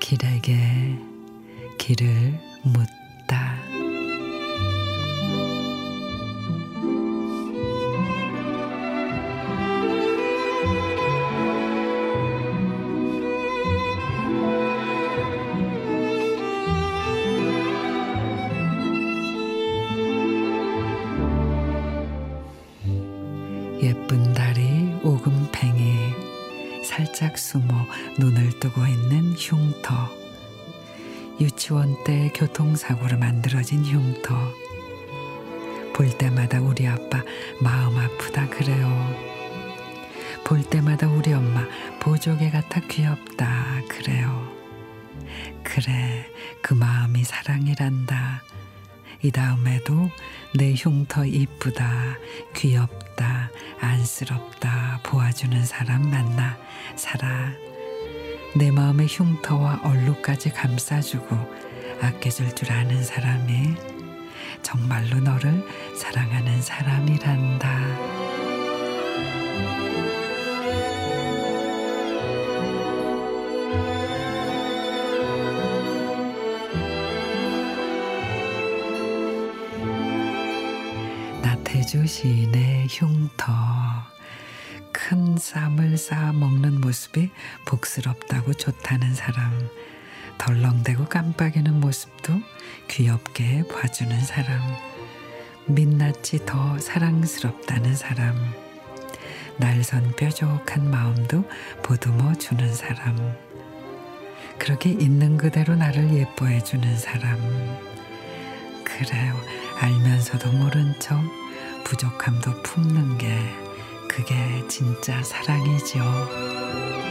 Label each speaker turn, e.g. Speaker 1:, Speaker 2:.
Speaker 1: 길에게 길을 묻다. 예쁜 달이 오금팽이 살짝 숨어 눈을 뜨고 있는 흉터. 유치원 때 교통사고로 만들어진 흉터. 볼 때마다 우리 아빠 마음 아프다 그래요. 볼 때마다 우리 엄마 보조개 같아 귀엽다 그래요. 그래 그 마음이 사랑이란다. 이 다음에도 내 흉터 이쁘다, 귀엽다, 안쓰럽다 보아주는 사람 만나 살아. 내 마음의 흉터와 얼룩까지 감싸주고 아껴줄 줄 아는 사람이 정말로 너를 사랑하는 사람이란다. 나태주 시인의 흉터. 큰 쌈을 쌓아 먹는 모습이 복스럽다고 좋다는 사람. 덜렁대고 깜빡이는 모습도 귀엽게 봐주는 사람. 민낯이 더 사랑스럽다는 사람. 날선 뾰족한 마음도 보듬어 주는 사람. 그렇게 있는 그대로 나를 예뻐해 주는 사람. 그래요. 알면서도 모른 척 부족함도 품는 게 그게 진짜 사랑이죠.